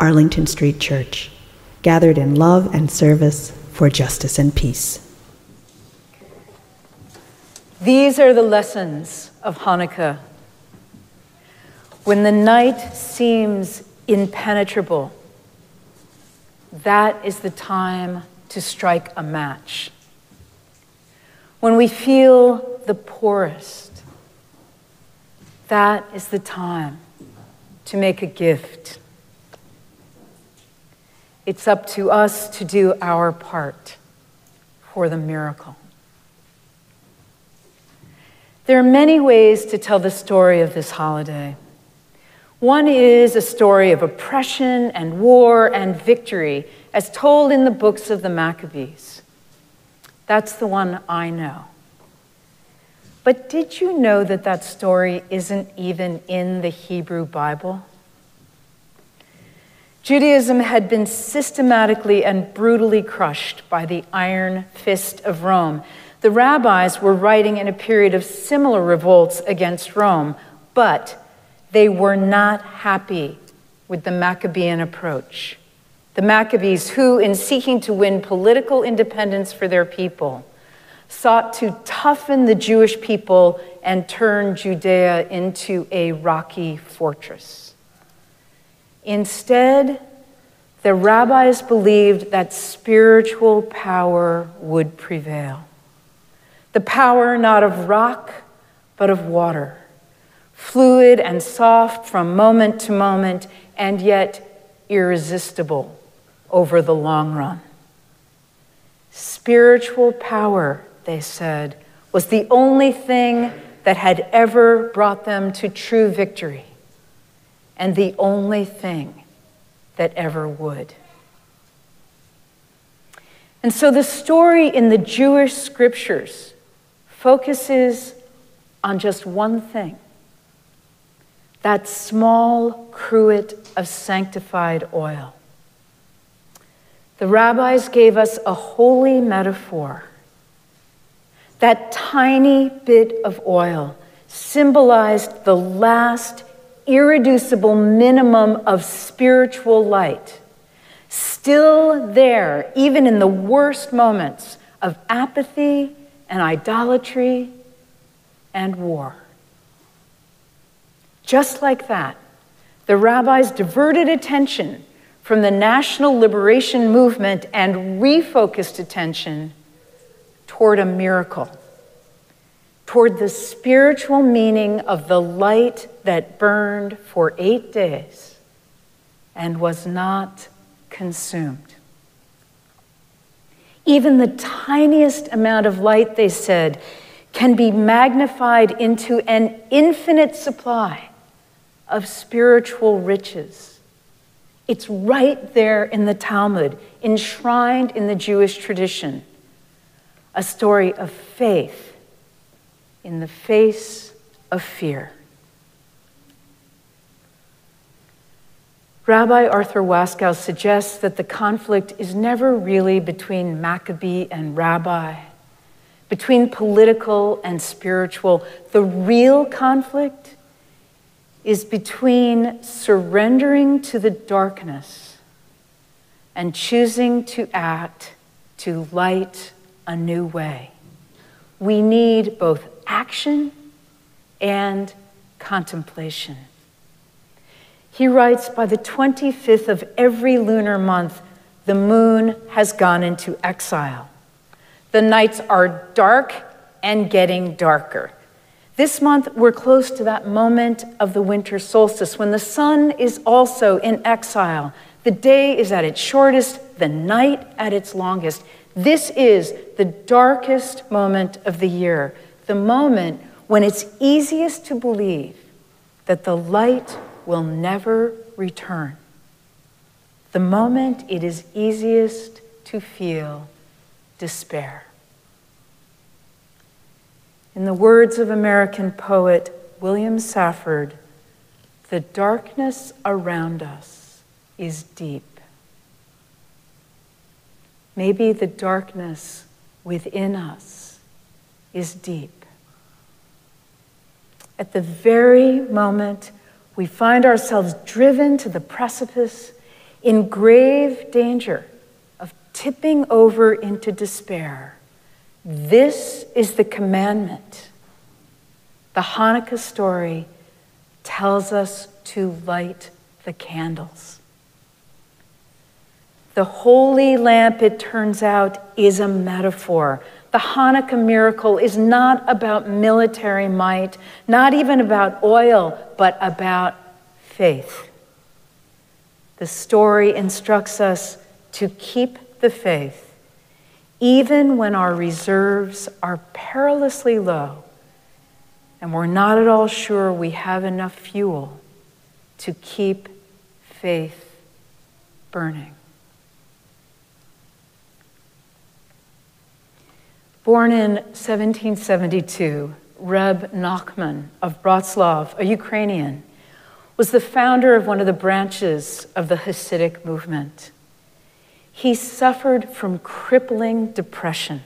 Arlington Street Church, gathered in love and service for justice and peace. These are the lessons of Hanukkah. When the night seems impenetrable, that is the time to strike a match. When we feel the poorest, that is the time to make a gift. It's up to us to do our part for the miracle. There are many ways to tell the story of this holiday. One is a story of oppression and war and victory, as told in the books of the Maccabees. That's the one I know. But did you know that that story isn't even in the Hebrew Bible? Judaism had been systematically and brutally crushed by the iron fist of Rome. The rabbis were writing in a period of similar revolts against Rome, but they were not happy with the Maccabean approach. The Maccabees, who, in seeking to win political independence for their people, sought to toughen the Jewish people and turn Judea into a rocky fortress. Instead, the rabbis believed that spiritual power would prevail. The power not of rock, but of water, fluid and soft from moment to moment, and yet irresistible over the long run. Spiritual power, they said, was the only thing that had ever brought them to true victory and the only thing that ever would. And so the story in the Jewish scriptures focuses on just one thing that small cruet of sanctified oil. The rabbis gave us a holy metaphor. That tiny bit of oil symbolized the last irreducible minimum of spiritual light, still there, even in the worst moments of apathy and idolatry and war. Just like that, the rabbis diverted attention from the national liberation movement and refocused attention toward a miracle toward the spiritual meaning of the light that burned for eight days and was not consumed. Even the tiniest amount of light, they said, can be magnified into an infinite supply of spiritual riches. It's right there in the Talmud, enshrined in the Jewish tradition, a story of faith in the face of fear. Rabbi Arthur Waskow suggests that the conflict is never really between Maccabee and rabbi, between political and spiritual. The real conflict is between surrendering to the darkness and choosing to act to light a new way. We need both action and contemplation. He writes By the 25th of every lunar month, the moon has gone into exile. The nights are dark and getting darker. This month, we're close to that moment of the winter solstice when the sun is also in exile. The day is at its shortest, the night at its longest. This is the darkest moment of the year the moment when it's easiest to believe that the light will never return. the moment it is easiest to feel despair. In the words of American poet William Stafford, the darkness around us is deep. Maybe the darkness within us is deep. At the very moment we find ourselves driven to the precipice in grave danger of tipping over into despair, this is the commandment. The Hanukkah story tells us to light the candles. The holy lamp, it turns out, is a metaphor. The Hanukkah miracle is not about military might, not even about oil, but about faith. The story instructs us to keep the faith, even when our reserves are perilously low and we're not at all sure we have enough fuel to keep faith burning. Born in 1772, Reb Nachman of Bratslav, a Ukrainian, was the founder of one of the branches of the Hasidic movement. He suffered from crippling depression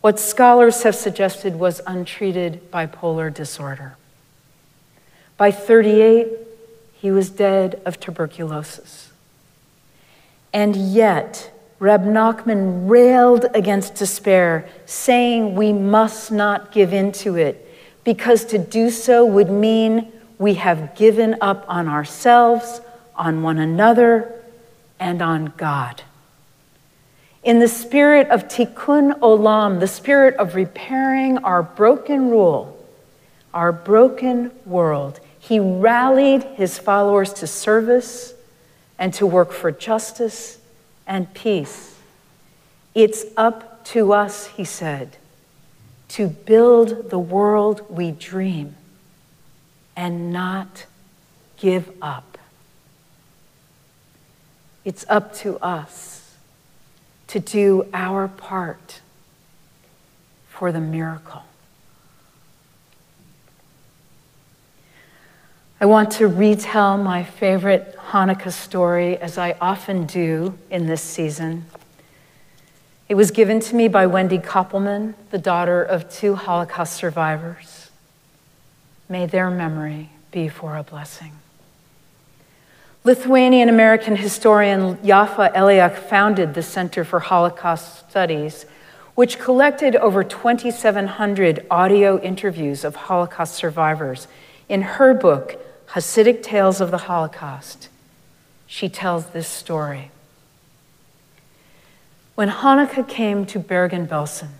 what scholars have suggested was untreated bipolar disorder. By 38, he was dead of tuberculosis. And yet, Reb Nachman railed against despair, saying we must not give in to it, because to do so would mean we have given up on ourselves, on one another, and on God. In the spirit of tikkun olam, the spirit of repairing our broken rule, our broken world, he rallied his followers to service and to work for justice and peace. It's up to us, he said, to build the world we dream and not give up. It's up to us to do our part for the miracle. I want to retell my favorite Hanukkah story, as I often do in this season. It was given to me by Wendy Koppelman, the daughter of two Holocaust survivors. May their memory be for a blessing. Lithuanian American historian Yaffa Eliach founded the Center for Holocaust Studies, which collected over 2,700 audio interviews of Holocaust survivors. In her book, Hasidic Tales of the Holocaust, she tells this story. When Hanukkah came to Bergen Belsen,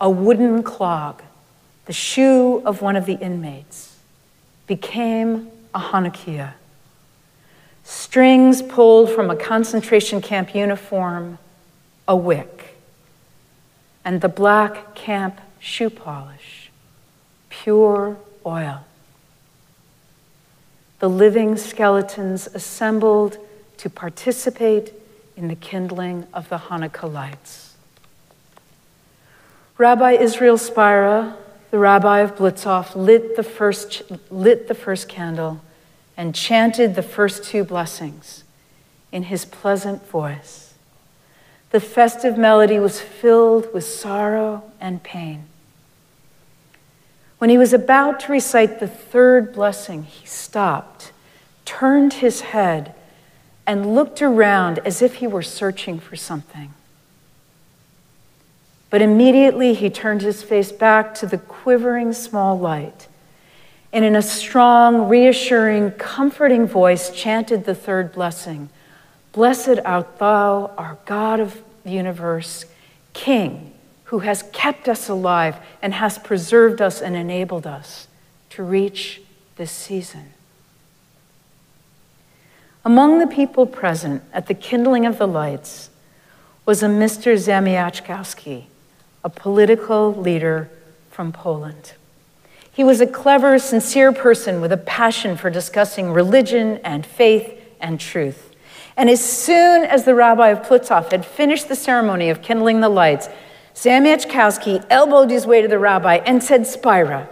a wooden clog, the shoe of one of the inmates, became a Hanukkah strings pulled from a concentration camp uniform, a wick, and the black camp shoe polish, pure oil. The living skeletons assembled to participate in the kindling of the Hanukkah lights. Rabbi Israel Spira, the rabbi of Bluzhov, lit the first, lit the first candle and chanted the first two blessings in his pleasant voice. The festive melody was filled with sorrow and pain. When he was about to recite the third blessing, he stopped, turned his head, and looked around as if he were searching for something. But immediately he turned his face back to the quivering small light and in a strong, reassuring, comforting voice chanted the third blessing Blessed art thou, our God of the universe, King, who has kept us alive and has preserved us and enabled us to reach this season. Among the people present at the kindling of the lights was a Mr. Zamiachkowski, a political leader from Poland. He was a clever, sincere person with a passion for discussing religion and faith and truth. And as soon as the rabbi of Bluzhov had finished the ceremony of kindling the lights, Zamyachkowski elbowed his way to the rabbi and said, Spira,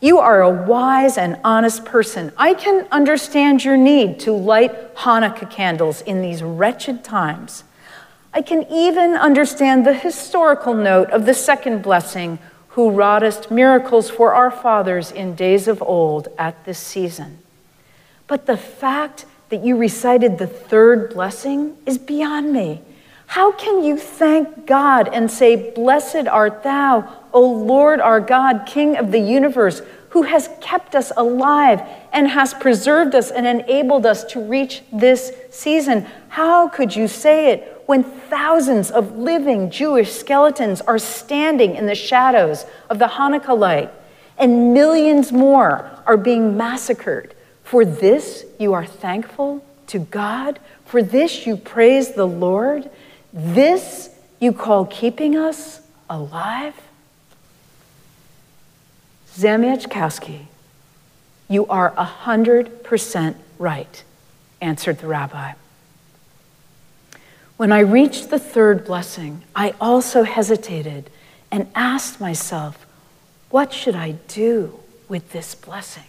you are a wise and honest person. I can understand your need to light Hanukkah candles in these wretched times. I can even understand the historical note of the second blessing, who wroughtest miracles for our fathers in days of old at this season. But the fact that you recited the third blessing is beyond me. How can you thank God and say, Blessed art thou, O Lord our God, King of the universe, who has kept us alive and has preserved us and enabled us to reach this season? How could you say it when thousands of living Jewish skeletons are standing in the shadows of the Hanukkah light and millions more are being massacred? For this you are thankful to God? For this you praise the Lord? This you call keeping us alive? Zamyachkowski, you are a hundred percent right, answered the rabbi. When I reached the third blessing, I also hesitated and asked myself, what should I do with this blessing?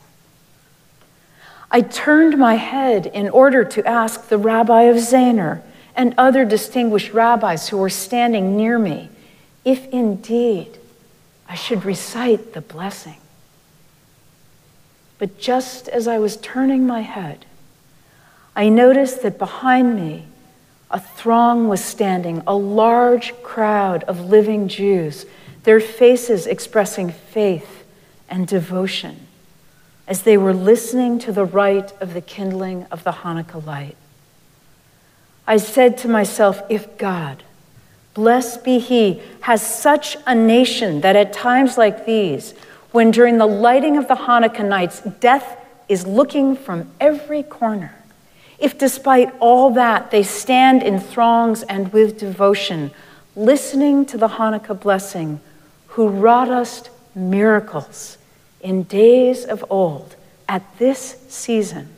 I turned my head in order to ask the rabbi of Zaner and other distinguished rabbis who were standing near me if indeed I should recite the blessing. But just as I was turning my head, I noticed that behind me a throng was standing, a large crowd of living Jews, their faces expressing faith and devotion as they were listening to the rite of the kindling of the Hanukkah light. I said to myself, if God, blessed be He, has such a nation that at times like these, when during the lighting of the Hanukkah nights, death is looking from every corner, if despite all that they stand in throngs and with devotion, listening to the Hanukkah blessing, who wrought us miracles in days of old at this season,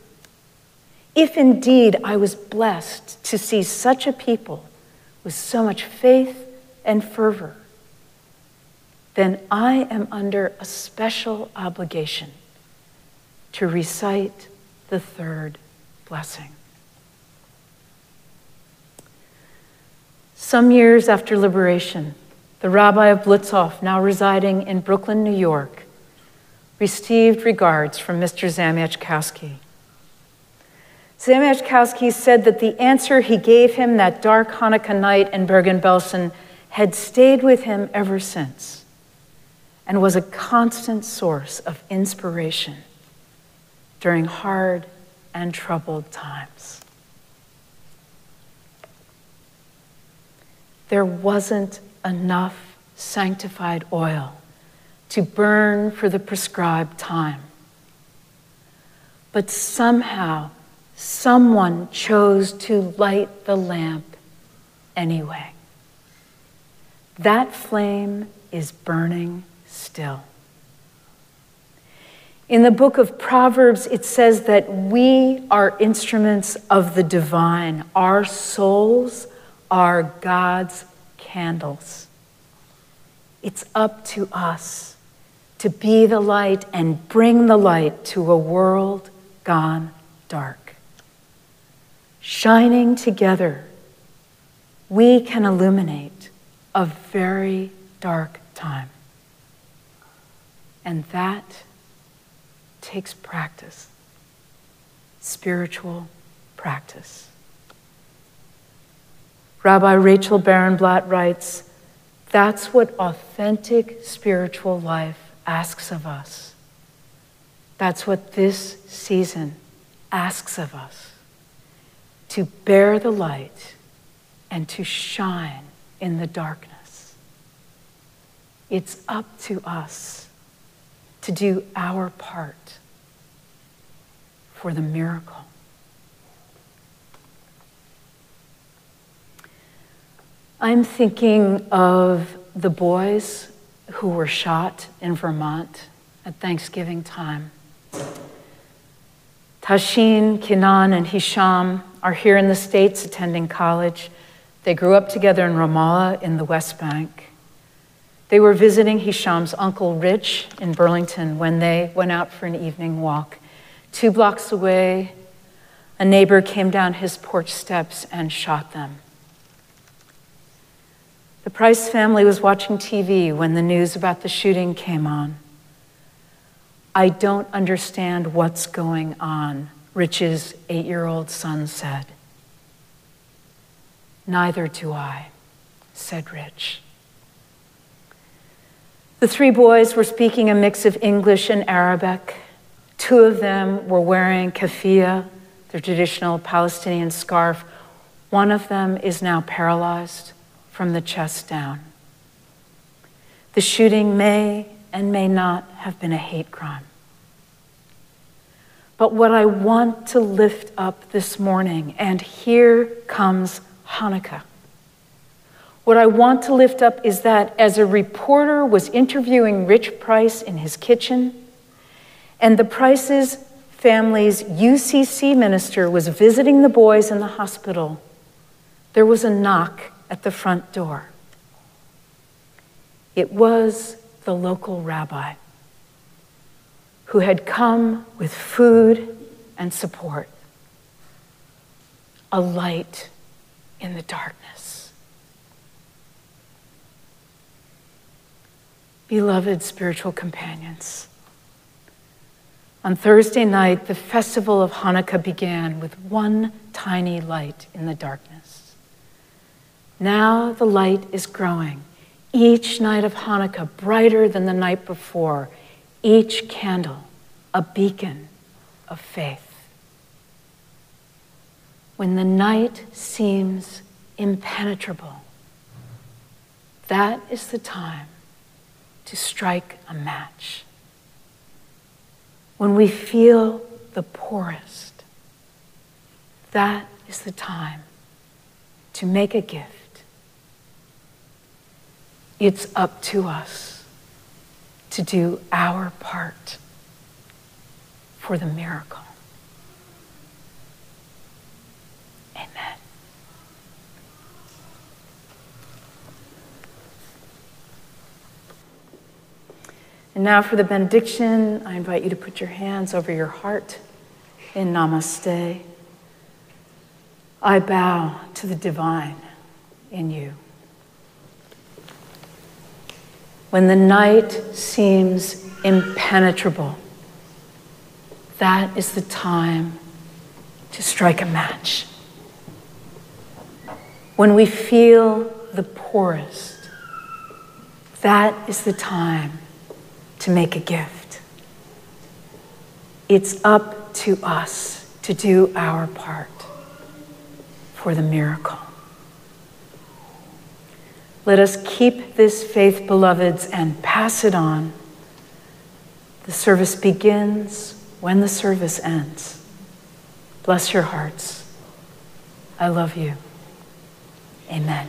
if indeed I was blessed to see such a people with so much faith and fervor, then I am under a special obligation to recite the third blessing. Some years after liberation, the rabbi of Bluzhov, now residing in Brooklyn, New York, received regards from Mr. Zamyachkowski. Zamyachkowski said that the answer he gave him that dark Hanukkah night in Bergen-Belsen had stayed with him ever since and was a constant source of inspiration during hard and troubled times. There wasn't enough sanctified oil to burn for the prescribed time. But somehow, someone chose to light the lamp anyway. That flame is burning still. In the book of Proverbs, it says that we are instruments of the divine. Our souls are God's candles. It's up to us to be the light and bring the light to a world gone dark. Shining together, we can illuminate a very dark time. And that takes practice, spiritual practice. Rabbi Rachel Barenblat writes, that's what authentic spiritual life asks of us. That's what this season asks of us to bear the light and to shine in the darkness. It's up to us to do our part for the miracle. I'm thinking of the boys who were shot in Vermont at Thanksgiving time. Tahseen, Kinnan, and Hisham are here in the States attending college. They grew up together in Ramallah in the West Bank. They were visiting Hisham's uncle Rich in Burlington when they went out for an evening walk. Two blocks away, a neighbor came down his porch steps and shot them. The Price family was watching TV when the news about the shooting came on. I don't understand what's going on, Rich's eight year old son said. Neither do I, said Rich. The three boys were speaking a mix of English and Arabic. Two of them were wearing keffiyeh, their traditional Palestinian scarf. One of them is now paralyzed from the chest down. The shooting may and may not have been a hate crime. But what I want to lift up this morning, and here comes Hanukkah. What I want to lift up is that as a reporter was interviewing Rich Price in his kitchen, and the Price's family's UCC minister was visiting the boys in the hospital, there was a knock at the front door. It was the local rabbi who had come with food and support, a light in the darkness. Beloved spiritual companions, on Thursday night, the festival of Hanukkah began with one tiny light in the darkness. Now the light is growing, each night of Hanukkah brighter than the night before, each candle a beacon of faith. When the night seems impenetrable, that is the time to strike a match. When we feel the poorest, that is the time to make a gift. It's up to us to do our part for the miracle. Amen. And now for the benediction, I invite you to put your hands over your heart in namaste. I bow to the divine in you. When the night seems impenetrable, that is the time to strike a match. When we feel the poorest, that is the time to make a gift. It's up to us to do our part for the miracle. Let us keep this faith, beloveds, and pass it on. The service begins when the service ends. Bless your hearts. I love you. Amen.